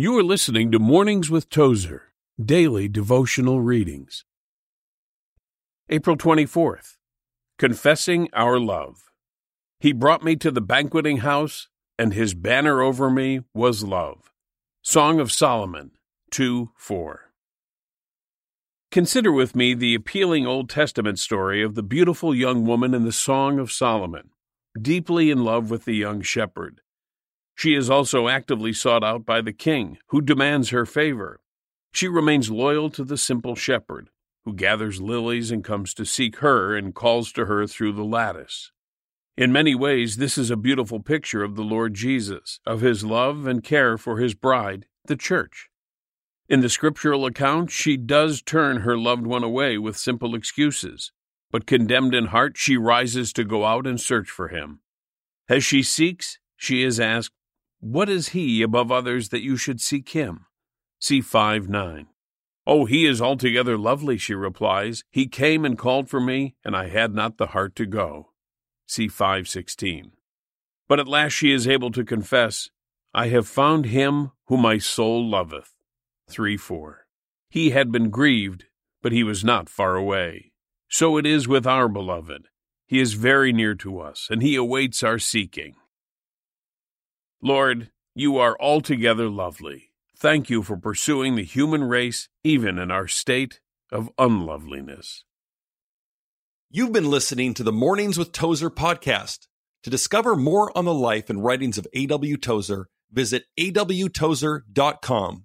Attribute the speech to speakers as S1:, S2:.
S1: You are listening to Mornings with Tozer, daily devotional readings. April 24th. Confessing Our Love. He brought me to the banqueting house, and his banner over me was love. Song of Solomon 2 4. Consider with me the appealing Old Testament story of the beautiful young woman in the Song of Solomon, deeply in love with the young shepherd. She is also actively sought out by the king, who demands her favor. She remains loyal to the simple shepherd, who gathers lilies and comes to seek her and calls to her through the lattice. In many ways, this is a beautiful picture of the Lord Jesus, of his love and care for his bride, the church. In the scriptural account, she does turn her loved one away with simple excuses, but condemned in heart, she rises to go out and search for him. As she seeks, she is asked, what is he above others that you should seek him? See 5 9. Oh, he is altogether lovely, she replies. He came and called for me, and I had not the heart to go. See 516. But at last she is able to confess, I have found him whom my soul loveth. 3 4. He had been grieved, but he was not far away. So it is with our beloved. He is very near to us, and he awaits our seeking. Lord, you are altogether lovely. Thank you for pursuing the human race even in our state of unloveliness.
S2: You've been listening to the Mornings with Tozer podcast. To discover more on the life and writings of A.W. Tozer, visit awtozer.com.